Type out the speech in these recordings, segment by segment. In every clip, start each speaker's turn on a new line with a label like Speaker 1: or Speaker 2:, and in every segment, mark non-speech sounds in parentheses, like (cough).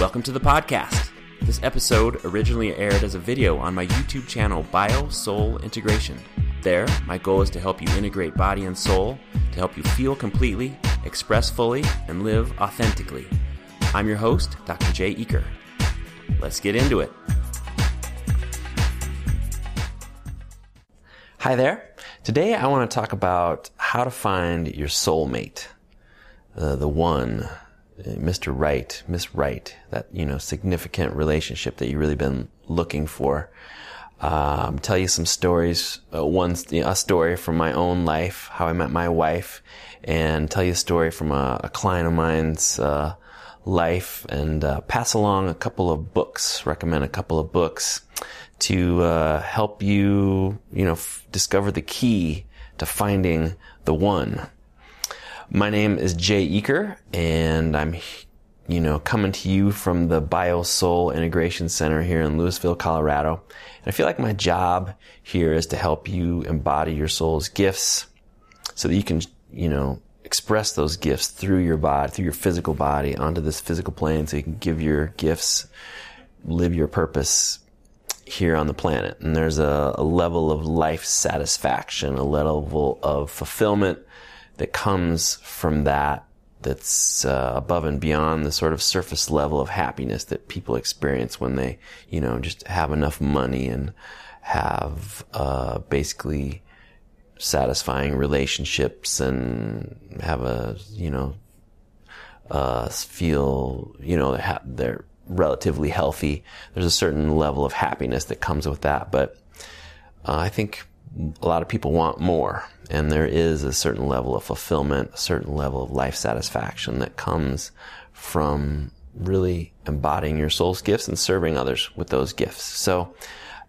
Speaker 1: Welcome to the podcast. This episode originally aired as a video on my YouTube channel, Bio Soul Integration. There, my goal is to help you integrate body and soul, to help you feel completely, express fully, and live authentically. I'm your host, Dr. Jay Eaker. Let's get into it. Hi there. Today I want to talk about how to find your soulmate, uh, the one, Mr. Right, Miss Right, that, you know, significant relationship that you've really been looking for. Um, tell you some stories, uh, one, a story from my own life, how I met my wife, and tell you a story from a, a client of mine's, uh, life, and, uh, pass along a couple of books, recommend a couple of books to, uh, help you, you know, f- discover the key to finding the one. My name is Jay Eaker, and I'm, you know, coming to you from the BioSoul Integration Center here in Louisville, Colorado. And I feel like my job here is to help you embody your soul's gifts so that you can, you know, express those gifts through your body, through your physical body onto this physical plane so you can give your gifts, live your purpose here on the planet. And there's a, a level of life satisfaction, a level of fulfillment that comes from that that's uh, above and beyond the sort of surface level of happiness that people experience when they, you know, just have enough money and have uh, basically satisfying relationships and have a, you know, uh, feel, you know, they're relatively healthy. There's a certain level of happiness that comes with that, but uh, I think a lot of people want more. And there is a certain level of fulfillment, a certain level of life satisfaction that comes from really embodying your soul's gifts and serving others with those gifts. So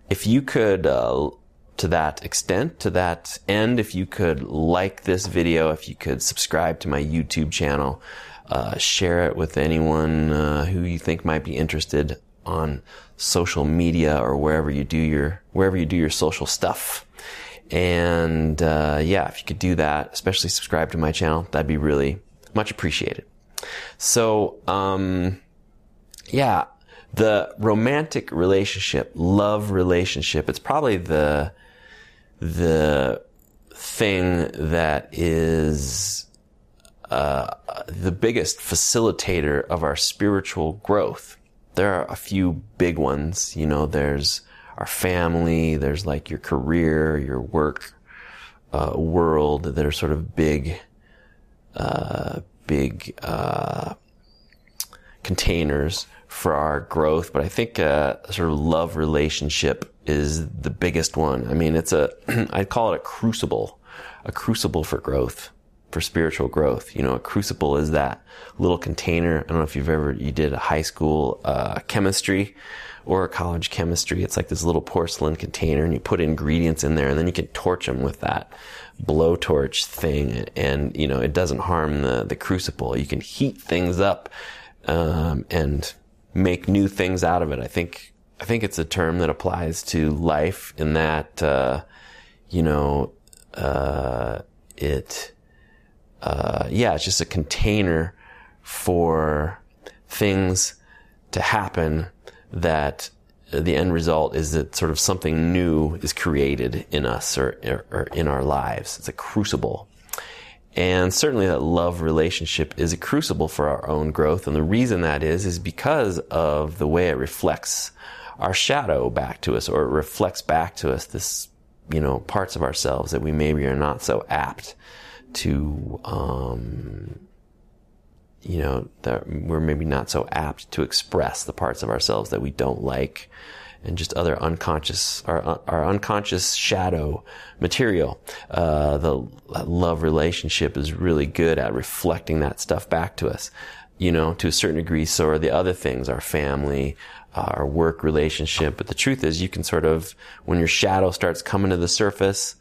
Speaker 1: if you could, uh, to that extent, to that end, if you could like this video, if you could subscribe to my YouTube channel, uh, share it with anyone uh, who you think might be interested on social media or wherever you do your wherever you do your social stuff. And uh, yeah, if you could do that, especially subscribe to my channel, that'd be really much appreciated. So, um, yeah, the romantic relationship, love relationship, it's probably the the thing that is uh, the biggest facilitator of our spiritual growth. There are a few big ones. You know, there's our family, there's like your career, your work uh, world that are sort of big, uh, big uh, containers for our growth. But I think uh, sort of love relationship is the biggest one. I mean, it's a (clears throat) I call it a crucible, a crucible for growth for spiritual growth. You know, a crucible is that little container. I don't know if you've ever, you did a high school, uh, chemistry or a college chemistry. It's like this little porcelain container and you put ingredients in there and then you can torch them with that blowtorch thing. And, you know, it doesn't harm the, the crucible. You can heat things up, um, and make new things out of it. I think, I think it's a term that applies to life in that, uh, you know, uh, it, uh, yeah, it's just a container for things to happen that the end result is that sort of something new is created in us or, or, or, in our lives. It's a crucible. And certainly that love relationship is a crucible for our own growth. And the reason that is, is because of the way it reflects our shadow back to us or it reflects back to us this, you know, parts of ourselves that we maybe are not so apt to, um, you know, that we're maybe not so apt to express the parts of ourselves that we don't like and just other unconscious, our, our unconscious shadow material. Uh, the love relationship is really good at reflecting that stuff back to us, you know, to a certain degree. So are the other things, our family, our work relationship. But the truth is you can sort of, when your shadow starts coming to the surface,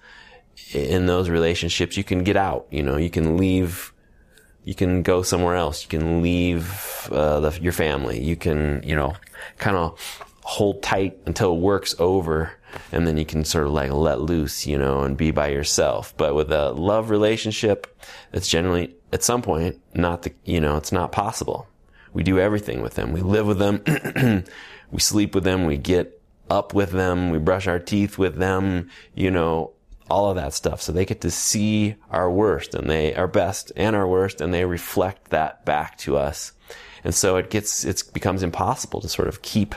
Speaker 1: in those relationships, you can get out. You know, you can leave. You can go somewhere else. You can leave uh, the, your family. You can, you know, kind of hold tight until it work's over, and then you can sort of like let loose, you know, and be by yourself. But with a love relationship, it's generally at some point not the, you know, it's not possible. We do everything with them. We live with them. (clears throat) we sleep with them. We get up with them. We brush our teeth with them. You know, all of that stuff. So they get to see our worst and they, our best and our worst, and they reflect that back to us. And so it gets, it becomes impossible to sort of keep,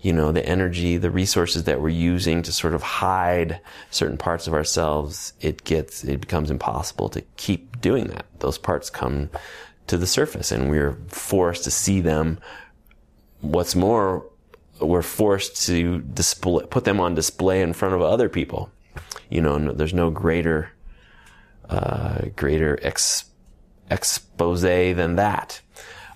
Speaker 1: you know, the energy, the resources that we're using to sort of hide certain parts of ourselves. It gets, it becomes impossible to keep doing that. Those parts come to the surface and we're forced to see them. What's more, we're forced to display, put them on display in front of other people you know, no, there's no greater, uh, greater ex, expose than that.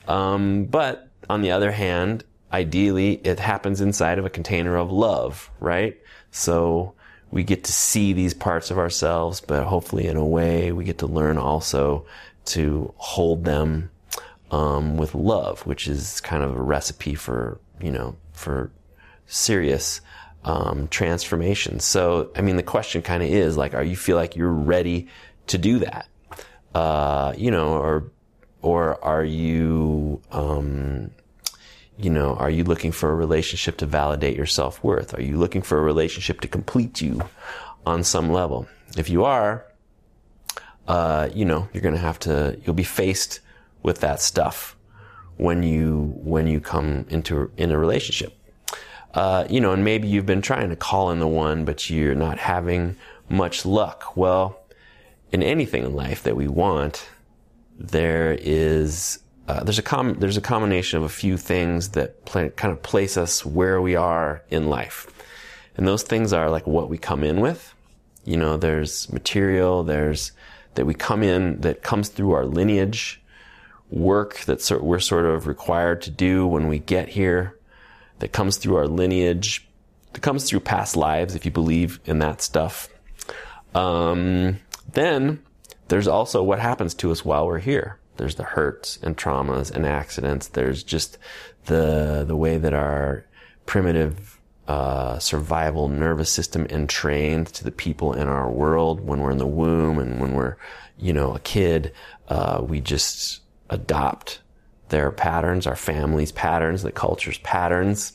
Speaker 1: Um, but on the other hand, ideally, it happens inside of a container of love, right? So we get to see these parts of ourselves, but hopefully, in a way, we get to learn also to hold them um, with love, which is kind of a recipe for you know for serious um, transformation. So, I mean, the question kind of is like, are you feel like you're ready to do that? Uh, you know, or, or are you, um, you know, are you looking for a relationship to validate your self worth? Are you looking for a relationship to complete you on some level? If you are, uh, you know, you're going to have to, you'll be faced with that stuff when you, when you come into, in a relationship. Uh, you know, and maybe you've been trying to call in the one, but you're not having much luck. Well, in anything in life that we want, there is uh, there's a com- there's a combination of a few things that play, kind of place us where we are in life, and those things are like what we come in with. You know, there's material, there's that we come in that comes through our lineage, work that so- we're sort of required to do when we get here that comes through our lineage, that comes through past lives, if you believe in that stuff. Um, then there's also what happens to us while we're here. There's the hurts and traumas and accidents. There's just the the way that our primitive uh, survival nervous system entrained to the people in our world when we're in the womb and when we're, you know, a kid. Uh, we just adopt their patterns, our family's patterns, the culture's patterns.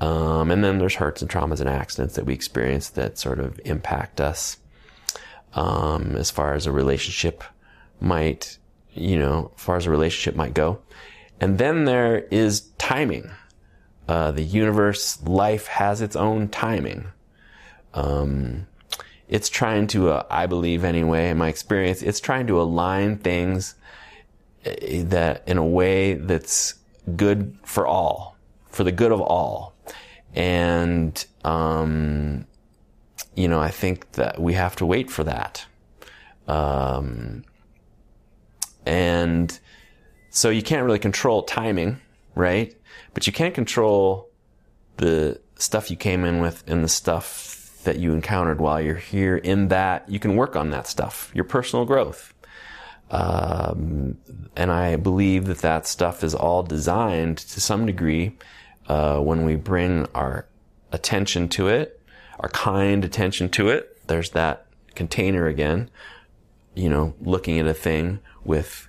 Speaker 1: Um, and then there's hurts and traumas and accidents that we experience that sort of impact us. Um, as far as a relationship might, you know, as far as a relationship might go. And then there is timing. Uh, the universe, life has its own timing. Um, it's trying to, uh, I believe anyway, in my experience, it's trying to align things that in a way that's good for all, for the good of all. And, um, you know, I think that we have to wait for that. Um, and so you can't really control timing, right? But you can control the stuff you came in with and the stuff that you encountered while you're here in that you can work on that stuff, your personal growth. Um, and I believe that that stuff is all designed to some degree uh, when we bring our attention to it, our kind attention to it. There's that container again, you know, looking at a thing with,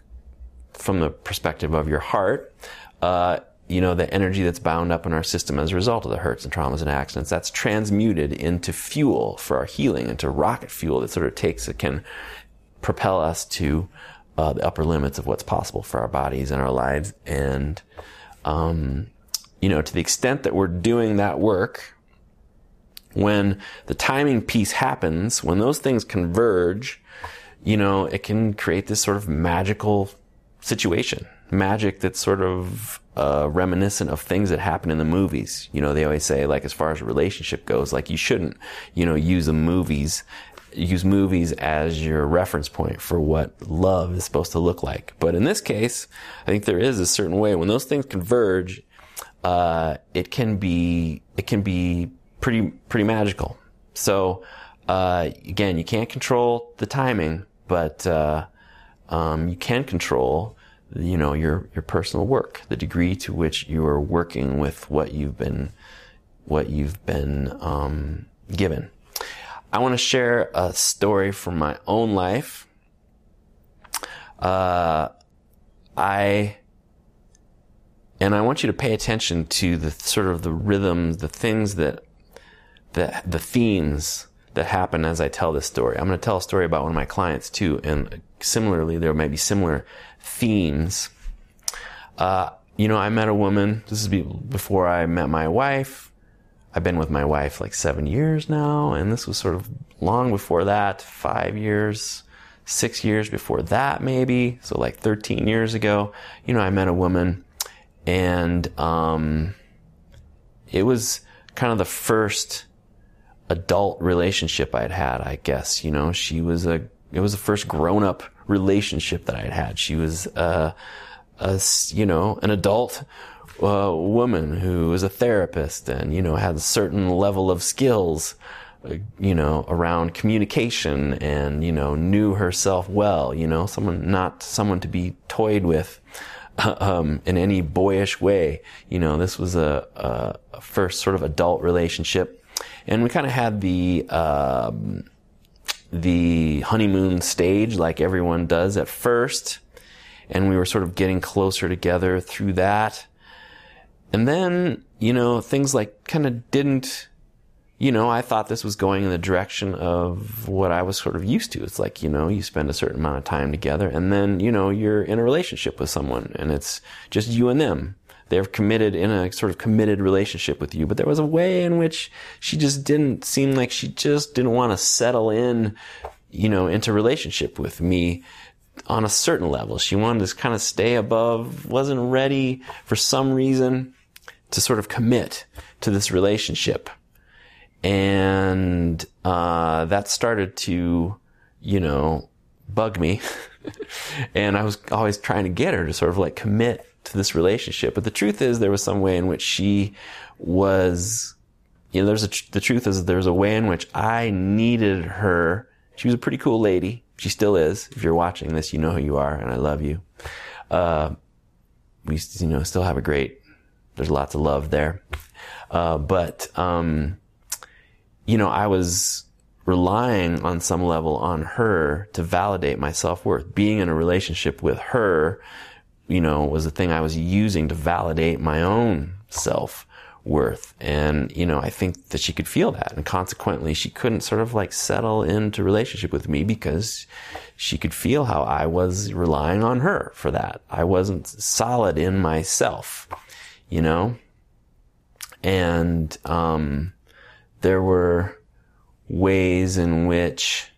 Speaker 1: from the perspective of your heart, uh, you know, the energy that's bound up in our system as a result of the hurts and traumas and accidents, that's transmuted into fuel for our healing, into rocket fuel that sort of takes, it can propel us to uh, the upper limits of what's possible for our bodies and our lives. And, um, you know, to the extent that we're doing that work, when the timing piece happens, when those things converge, you know, it can create this sort of magical situation. Magic that's sort of uh, reminiscent of things that happen in the movies. You know, they always say, like, as far as a relationship goes, like, you shouldn't, you know, use the movies use movies as your reference point for what love is supposed to look like. But in this case, I think there is a certain way when those things converge, uh, it can be it can be pretty pretty magical. So uh, again, you can't control the timing, but uh, um, you can control you know your your personal work, the degree to which you are working with what you've been what you've been um, given. I want to share a story from my own life. Uh, I and I want you to pay attention to the sort of the rhythms, the things that, the, the themes that happen as I tell this story. I'm going to tell a story about one of my clients too, and similarly, there may be similar themes. Uh, you know, I met a woman. This is before I met my wife. I've been with my wife like seven years now, and this was sort of long before that, five years, six years before that, maybe. So like 13 years ago, you know, I met a woman and, um, it was kind of the first adult relationship I'd had, I guess. You know, she was a, it was the first grown up relationship that I'd had. She was, uh, a, you know, an adult uh, woman who was a therapist and, you know, had a certain level of skills, uh, you know, around communication and, you know, knew herself well, you know, someone, not someone to be toyed with. (laughs) Um, in any boyish way, you know, this was a, a first sort of adult relationship and we kind of had the um, the honeymoon stage like everyone does at first, and we were sort of getting closer together through that. And then, you know, things like kind of didn't, you know, I thought this was going in the direction of what I was sort of used to. It's like, you know, you spend a certain amount of time together and then, you know, you're in a relationship with someone and it's just you and them they're committed in a sort of committed relationship with you. But there was a way in which she just didn't seem like she just didn't want to settle in, you know, into relationship with me on a certain level. She wanted to kind of stay above, wasn't ready for some reason to sort of commit to this relationship. And, uh, that started to, you know, bug me. (laughs) and I was always trying to get her to sort of like commit to this relationship. But the truth is, there was some way in which she was, you know, there's a, the truth is there's a way in which I needed her. She was a pretty cool lady. She still is. If you're watching this, you know who you are, and I love you. Uh, we, you know, still have a great, there's lots of love there. Uh, but, um, you know, I was relying on some level on her to validate my self-worth. Being in a relationship with her you know, was the thing I was using to validate my own self worth. And, you know, I think that she could feel that. And consequently, she couldn't sort of like settle into relationship with me because she could feel how I was relying on her for that. I wasn't solid in myself, you know? And, um, there were ways in which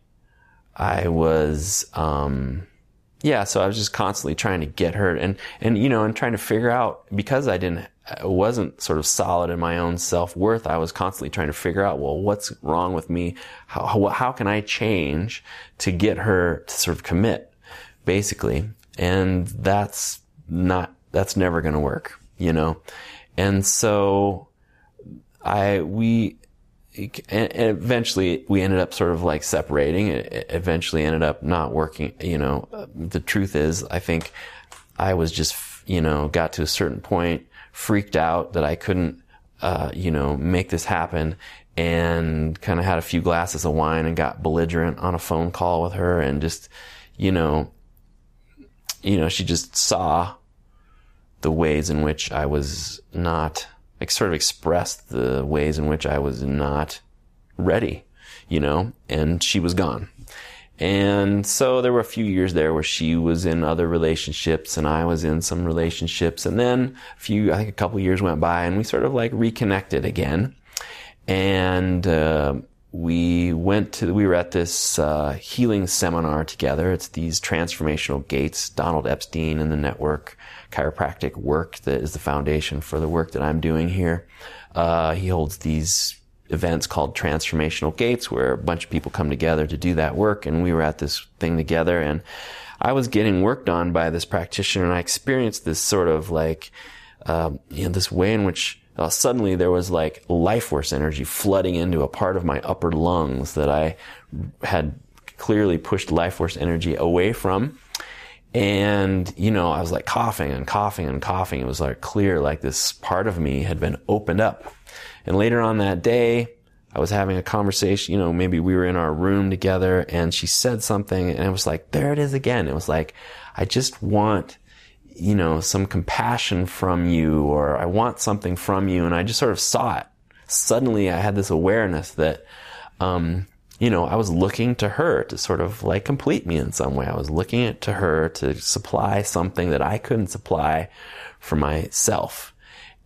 Speaker 1: I was, um, yeah, so I was just constantly trying to get her and, and, you know, and trying to figure out because I didn't, I wasn't sort of solid in my own self-worth. I was constantly trying to figure out, well, what's wrong with me? How, how, how can I change to get her to sort of commit, basically? And that's not, that's never going to work, you know? And so I, we, and eventually we ended up sort of like separating. It eventually ended up not working. You know, the truth is, I think I was just, you know, got to a certain point, freaked out that I couldn't, uh, you know, make this happen and kind of had a few glasses of wine and got belligerent on a phone call with her and just, you know, you know, she just saw the ways in which I was not like sort of expressed the ways in which I was not ready, you know, and she was gone. And so there were a few years there where she was in other relationships and I was in some relationships. And then a few, I think a couple years went by and we sort of like reconnected again. And, uh, we went to, we were at this, uh, healing seminar together. It's these transformational gates, Donald Epstein and the network chiropractic work that is the foundation for the work that I'm doing here. Uh, he holds these events called transformational gates where a bunch of people come together to do that work. And we were at this thing together and I was getting worked on by this practitioner and I experienced this sort of like, um, you know, this way in which uh, suddenly there was like life force energy flooding into a part of my upper lungs that I had clearly pushed life force energy away from. And, you know, I was like coughing and coughing and coughing. It was like clear, like this part of me had been opened up. And later on that day, I was having a conversation, you know, maybe we were in our room together and she said something and it was like, there it is again. It was like, I just want, you know, some compassion from you or I want something from you. And I just sort of saw it. Suddenly I had this awareness that, um, you know, I was looking to her to sort of like complete me in some way. I was looking to her to supply something that I couldn't supply for myself.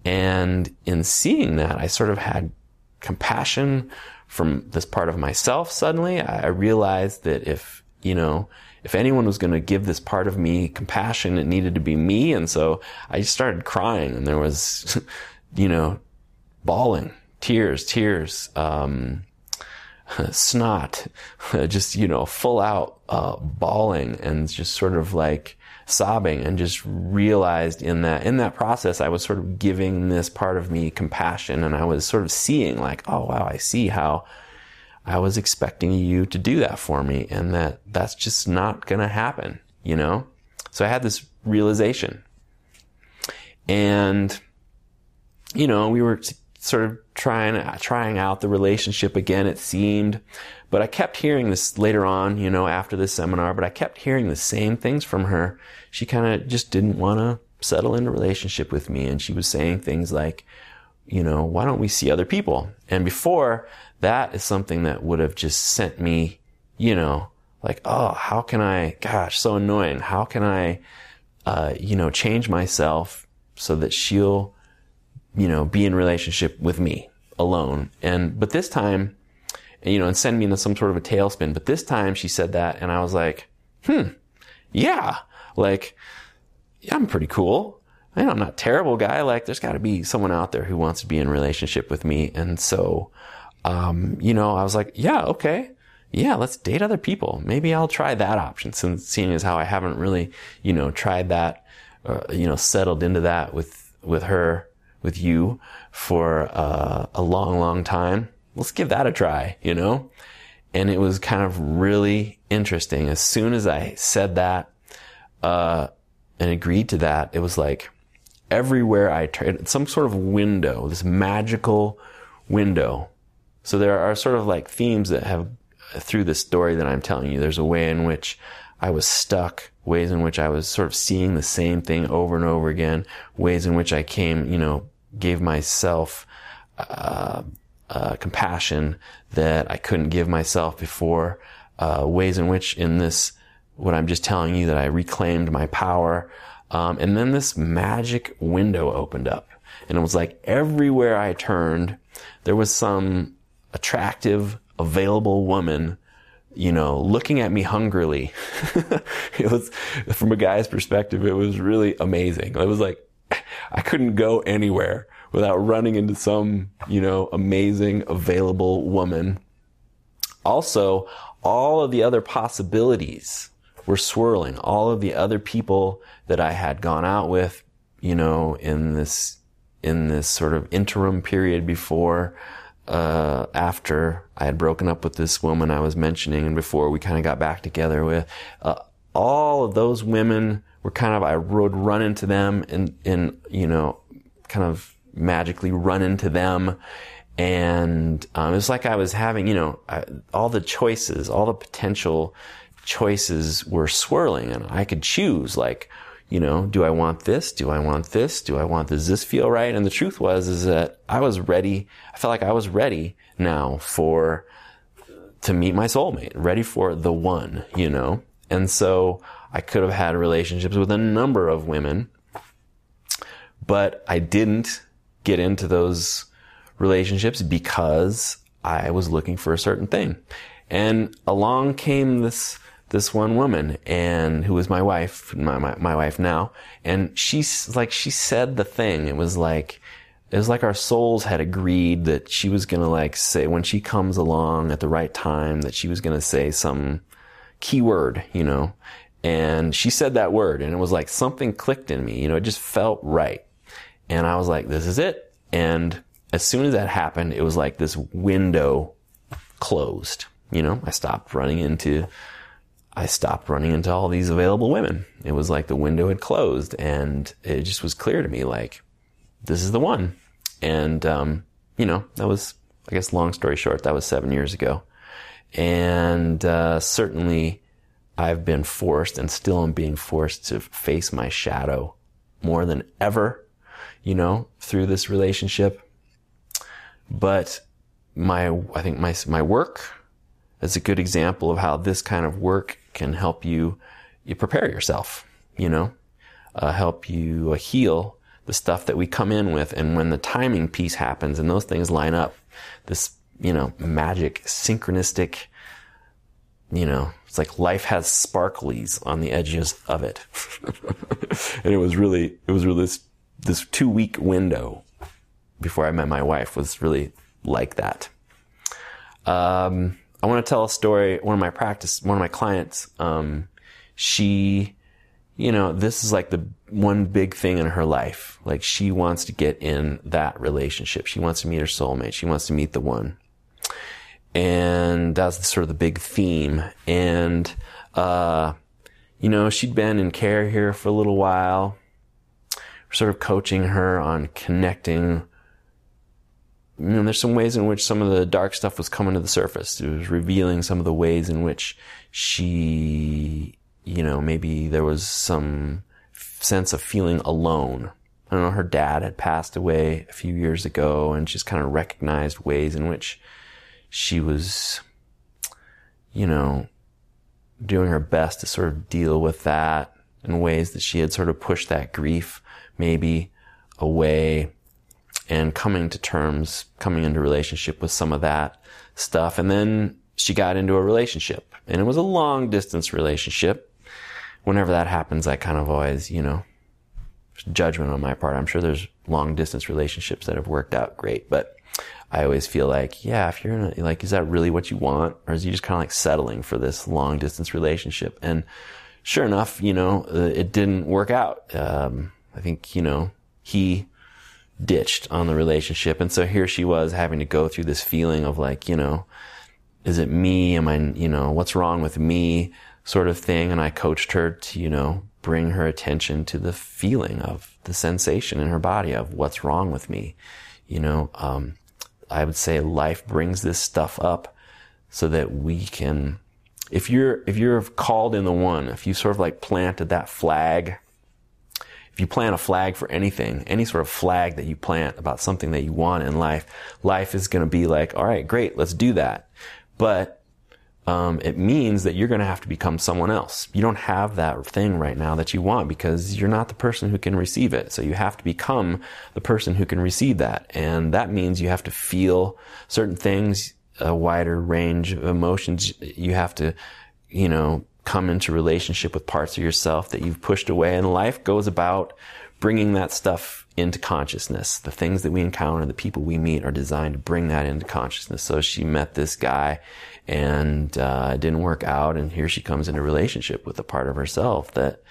Speaker 1: And in seeing that, I sort of had compassion from this part of myself suddenly. I realized that if, you know, if anyone was going to give this part of me compassion, it needed to be me. And so I started crying and there was, (laughs) you know, bawling, tears, tears, um, (laughs) snot, (laughs) just, you know, full out, uh, bawling and just sort of like sobbing and just realized in that, in that process, I was sort of giving this part of me compassion and I was sort of seeing like, oh wow, I see how I was expecting you to do that for me and that that's just not going to happen, you know? So I had this realization and, you know, we were sort of trying, trying out the relationship again, it seemed, but I kept hearing this later on, you know, after this seminar, but I kept hearing the same things from her. She kind of just didn't want to settle in a relationship with me. And she was saying things like, you know, why don't we see other people? And before that is something that would have just sent me, you know, like, oh, how can I, gosh, so annoying. How can I, uh, you know, change myself so that she'll, you know, be in relationship with me alone. And, but this time, you know, and send me into some sort of a tailspin. But this time she said that and I was like, hmm, yeah, like, yeah, I'm pretty cool. I'm not terrible guy. Like, there's got to be someone out there who wants to be in relationship with me. And so, um, you know, I was like, yeah, okay. Yeah, let's date other people. Maybe I'll try that option since seeing as how I haven't really, you know, tried that, uh, you know, settled into that with, with her, with you for, uh, a long, long time. Let's give that a try, you know? And it was kind of really interesting. As soon as I said that, uh, and agreed to that, it was like everywhere I tried, some sort of window, this magical window so there are sort of like themes that have through the story that I'm telling you. There's a way in which I was stuck, ways in which I was sort of seeing the same thing over and over again, ways in which I came, you know, gave myself uh, uh, compassion that I couldn't give myself before, uh, ways in which in this, what I'm just telling you that I reclaimed my power. Um, and then this magic window opened up and it was like everywhere I turned, there was some attractive, available woman, you know, looking at me hungrily. (laughs) it was, from a guy's perspective, it was really amazing. It was like, I couldn't go anywhere without running into some, you know, amazing, available woman. Also, all of the other possibilities were swirling. All of the other people that I had gone out with, you know, in this, in this sort of interim period before, uh, after I had broken up with this woman I was mentioning and before we kind of got back together with, uh, all of those women were kind of, I would run into them and, and, you know, kind of magically run into them. And, um, it was like I was having, you know, I, all the choices, all the potential choices were swirling and I could choose like, you know, do I want this? Do I want this? Do I want, does this feel right? And the truth was, is that I was ready. I felt like I was ready now for, to meet my soulmate, ready for the one, you know? And so I could have had relationships with a number of women, but I didn't get into those relationships because I was looking for a certain thing. And along came this this one woman and who was my wife, my, my, my wife now. And she's like, she said the thing. It was like, it was like our souls had agreed that she was going to like say when she comes along at the right time that she was going to say some keyword, you know, and she said that word and it was like something clicked in me, you know, it just felt right. And I was like, this is it. And as soon as that happened, it was like this window closed. You know, I stopped running into I stopped running into all these available women. It was like the window had closed and it just was clear to me like, this is the one. And, um, you know, that was, I guess, long story short, that was seven years ago. And, uh, certainly I've been forced and still am being forced to face my shadow more than ever, you know, through this relationship. But my, I think my, my work is a good example of how this kind of work can help you, you prepare yourself, you know, uh, help you uh, heal the stuff that we come in with. And when the timing piece happens and those things line up, this, you know, magic, synchronistic, you know, it's like life has sparklies on the edges of it. (laughs) and it was really, it was really this, this two week window before I met my wife was really like that. Um, I want to tell a story. One of my practice, one of my clients, um, she, you know, this is like the one big thing in her life. Like she wants to get in that relationship. She wants to meet her soulmate. She wants to meet the one. And that's sort of the big theme. And, uh, you know, she'd been in care here for a little while. Sort of coaching her on connecting. You know, there's some ways in which some of the dark stuff was coming to the surface. It was revealing some of the ways in which she you know, maybe there was some sense of feeling alone. I don't know, her dad had passed away a few years ago and just kind of recognized ways in which she was, you know, doing her best to sort of deal with that in ways that she had sort of pushed that grief maybe away and coming to terms, coming into relationship with some of that stuff. And then she got into a relationship and it was a long distance relationship whenever that happens, I kind of always, you know, judgment on my part. I'm sure there's long distance relationships that have worked out great, but I always feel like, yeah, if you're in a, like, is that really what you want? Or is you just kind of like settling for this long distance relationship? And sure enough, you know, uh, it didn't work out. Um, I think, you know, he ditched on the relationship. And so here she was having to go through this feeling of like, you know, is it me? Am I, you know, what's wrong with me? sort of thing. And I coached her to, you know, bring her attention to the feeling of the sensation in her body of what's wrong with me. You know, um, I would say life brings this stuff up so that we can, if you're, if you're called in the one, if you sort of like planted that flag, if you plant a flag for anything, any sort of flag that you plant about something that you want in life, life is going to be like, all right, great, let's do that. But um, it means that you're going to have to become someone else. You don't have that thing right now that you want because you're not the person who can receive it. So you have to become the person who can receive that. And that means you have to feel certain things, a wider range of emotions. You have to, you know, come into relationship with parts of yourself that you've pushed away. And life goes about bringing that stuff into consciousness. The things that we encounter, the people we meet are designed to bring that into consciousness. So she met this guy and uh, it didn't work out. And here she comes into relationship with a part of herself that,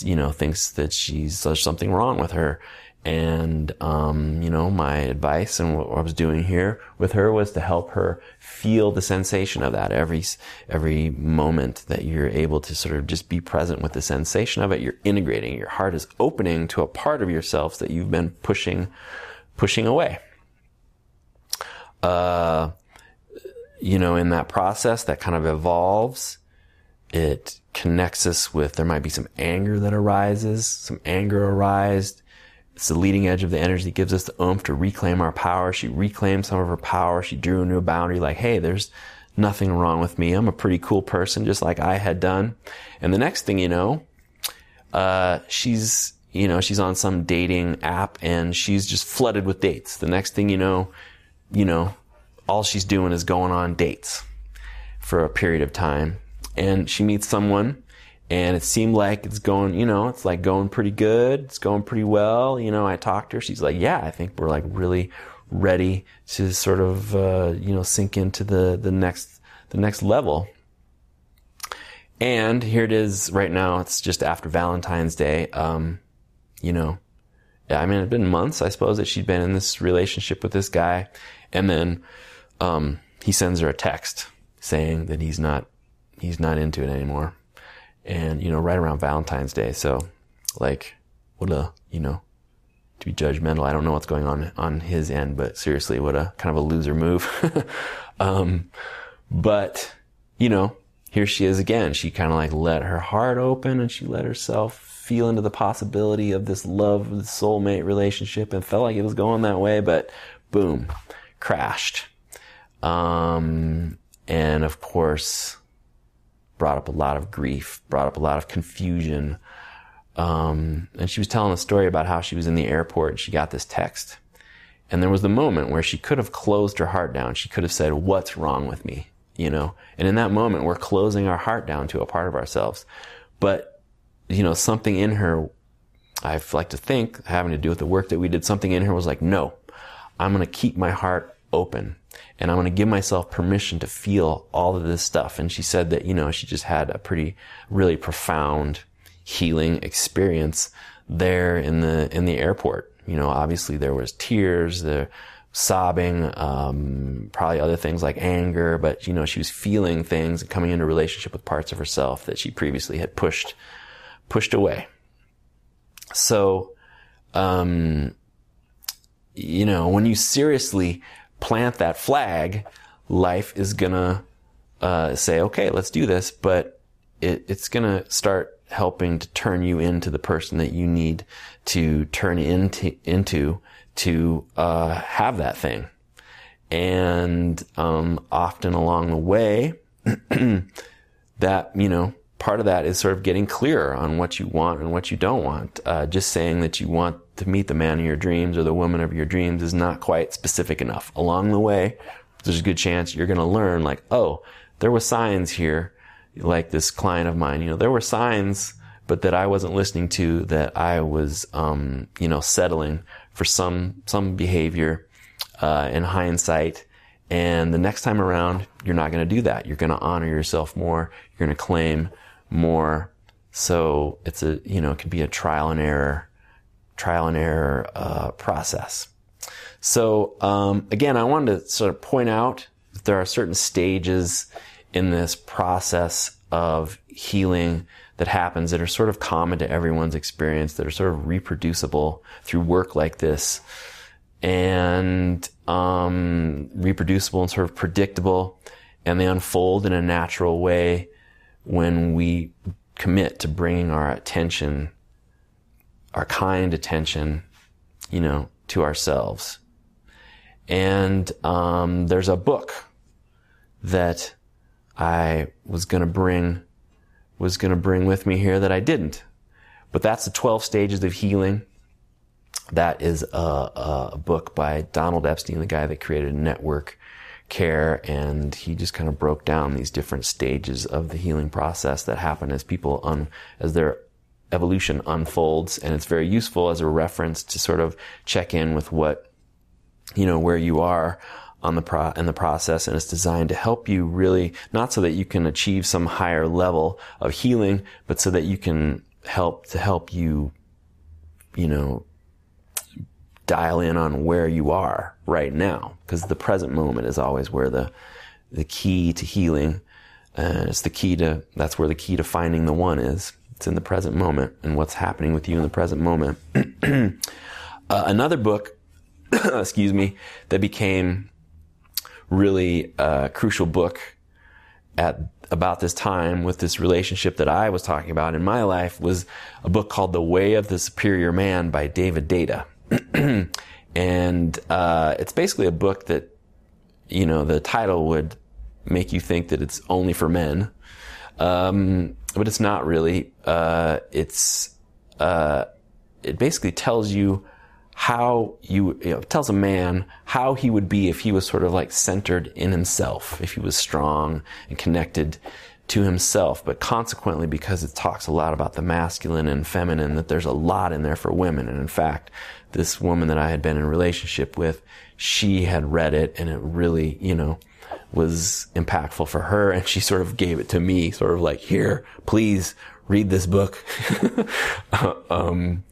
Speaker 1: you know, thinks that she's there's something wrong with her. And um, you know, my advice and what I was doing here with her was to help her feel the sensation of that every every moment that you're able to sort of just be present with the sensation of it. You're integrating. Your heart is opening to a part of yourself that you've been pushing pushing away. Uh, you know, in that process that kind of evolves, it connects us with, there might be some anger that arises, some anger arises. It's the leading edge of the energy that gives us the oomph to reclaim our power. She reclaimed some of her power. She drew a new boundary like, hey, there's nothing wrong with me. I'm a pretty cool person, just like I had done. And the next thing you know, uh, she's, you know, she's on some dating app and she's just flooded with dates. The next thing you know, you know, all she's doing is going on dates for a period of time. And she meets someone and it seemed like it's going, you know, it's like going pretty good. It's going pretty well. You know, I talked to her. She's like, yeah, I think we're like really ready to sort of, uh, you know, sink into the, the next, the next level. And here it is right now. It's just after Valentine's Day. Um, you know, I mean, it's been months, I suppose, that she'd been in this relationship with this guy. And then um, he sends her a text saying that he's not he's not into it anymore, and you know right around Valentine's Day. So like what a you know to be judgmental. I don't know what's going on on his end, but seriously, what a kind of a loser move. (laughs) um, but you know, here she is again. She kind of like let her heart open and she let herself feel into the possibility of this love, soulmate relationship and felt like it was going that way, but boom, crashed. Um, and of course, brought up a lot of grief, brought up a lot of confusion. Um, and she was telling a story about how she was in the airport and she got this text. And there was the moment where she could have closed her heart down. She could have said, what's wrong with me? You know, and in that moment, we're closing our heart down to a part of ourselves. But, you know, something in her, I like to think, having to do with the work that we did, something in her was like, no, I'm going to keep my heart open and I'm going to give myself permission to feel all of this stuff. And she said that, you know, she just had a pretty, really profound healing experience there in the, in the airport. You know, obviously there was tears, the sobbing, um, probably other things like anger, but, you know, she was feeling things and coming into relationship with parts of herself that she previously had pushed, pushed away. So, um, you know, when you seriously plant that flag, life is gonna uh, say, okay, let's do this, but it, it's gonna start helping to turn you into the person that you need to turn into into to uh, have that thing. And um, often along the way, (clears throat) that you know, part of that is sort of getting clearer on what you want and what you don't want. Uh, just saying that you want to meet the man of your dreams or the woman of your dreams is not quite specific enough. Along the way, there's a good chance you're going to learn like, oh, there were signs here, like this client of mine, you know, there were signs, but that I wasn't listening to, that I was, um, you know, settling for some, some behavior, uh, in hindsight. And the next time around, you're not going to do that. You're going to honor yourself more. You're going to claim more. So it's a, you know, it can be a trial and error trial and error uh, process. So um, again, I wanted to sort of point out that there are certain stages in this process of healing that happens that are sort of common to everyone's experience, that are sort of reproducible through work like this, and um, reproducible and sort of predictable, and they unfold in a natural way when we commit to bringing our attention our kind attention, you know, to ourselves. And um, there's a book that I was to bring was to bring with me here that I didn't. But that's the 12 stages of healing. That is a, a book by Donald Epstein, the guy that created a Network Care, and he just kind of broke down these different stages of the healing process that happen as people un, as they're evolution unfolds. And it's very useful as a reference to sort of check in with what you know where you are on the pro in the process. And it's designed to help you really not so that you can achieve some higher level of healing but so that you can help to help you you know dial in on where you are right now because the present moment is always where the the key to healing uh, it's the key to that's where the key to finding the one is it's in the present moment and what's happening with you in the present moment. (clears throat) uh, another book, (coughs) excuse me, that became really a crucial book at about this time with this relationship that I was talking about in my life was a book called The Way of the Superior Man by David Deida. (clears throat) and uh, it's basically a book that, you know, the title would make you think that it's only for men. Um, but it's not really. Uh, it's uh, it basically tells you how you, you know, tells a man how he would be if he was sort of like centered in himself, if he was strong and connected to himself. But consequently, because it talks a lot about the masculine and feminine, that there's a lot in there for women. And in fact, this woman that I had been in relationship with, she had read it and it really, you know, was impactful for her. And she sort of gave it to me, sort of like, here, please read this book. (laughs) um,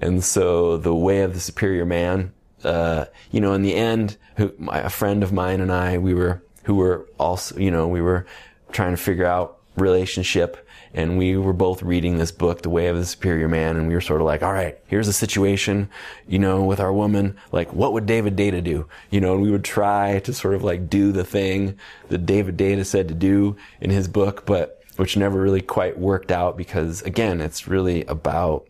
Speaker 1: and so the way of the superior man, uh, you know, in the end, who, my, a friend of mine and I, we were, who were also, you know, we were trying to figure out relationship and we were both reading this book, The Way of the Superior Man, and we were sort of like, all right, here's a situation, you know, with our woman, like, what would David Deida do? You know, and we would try to sort of like do the thing that David Deida said to do in his book, but which never really quite worked out because again, it's really about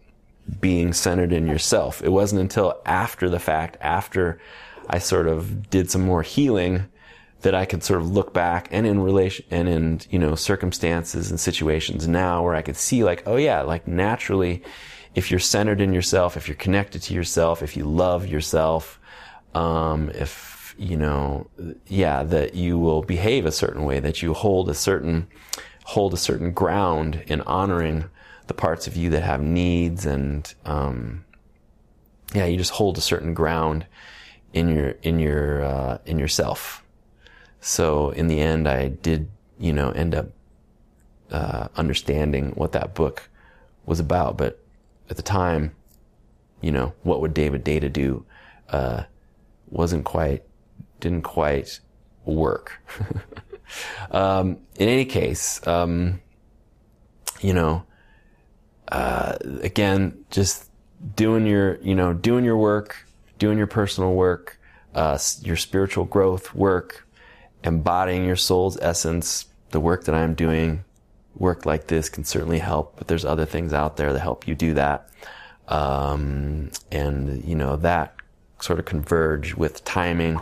Speaker 1: being centered in yourself. It wasn't until after the fact, after I sort of did some more healing that I could sort of look back and in relation and in, you know, circumstances and situations now where I could see like, oh yeah, like naturally, if you're centered in yourself, if you're connected to yourself, if you love yourself, um, if, you know, yeah, that you will behave a certain way, that you hold a certain, hold a certain ground in honoring the parts of you that have needs and, um, yeah, you just hold a certain ground in your, in your, uh, in yourself so in the end, I did, you know, end up uh, understanding what that book was about. But at the time, you know, what would David Deida do? Uh, wasn't quite, didn't quite work. (laughs) um, in any case, um, you know, uh, again, just doing your, you know, doing your work, doing your personal work, uh, your spiritual growth work, embodying your soul's essence, the work that I'm doing, work like this can certainly help, but there's other things out there that help you do that. Um, and, you know, that sort of converge with timing.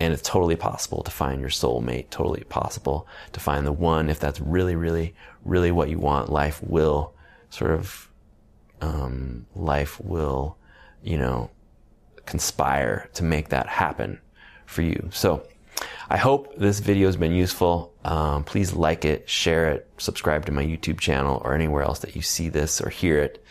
Speaker 1: And it's totally possible to find your soulmate, totally possible to find the one. If that's really, really, really what you want, life will sort of, um, life will, you know, conspire to make that happen for you. So, I hope this video has been useful. Um, please like it, share it, subscribe to my YouTube channel or anywhere else that you see this or hear it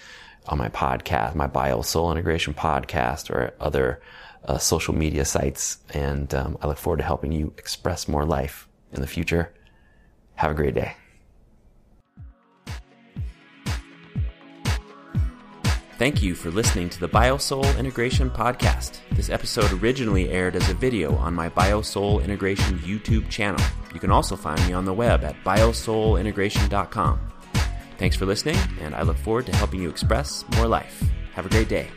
Speaker 1: on my podcast, my Bio Soul Integration podcast or other uh, social media sites. And um, I look forward to helping you express more life in the future. Have a great day. Thank you for listening to the BioSoul Integration Podcast. This episode originally aired as a video on my BioSoul Integration YouTube channel. You can also find me on the web at biosoulintegration.com. Thanks for listening, and I look forward to helping you express more life. Have a great day.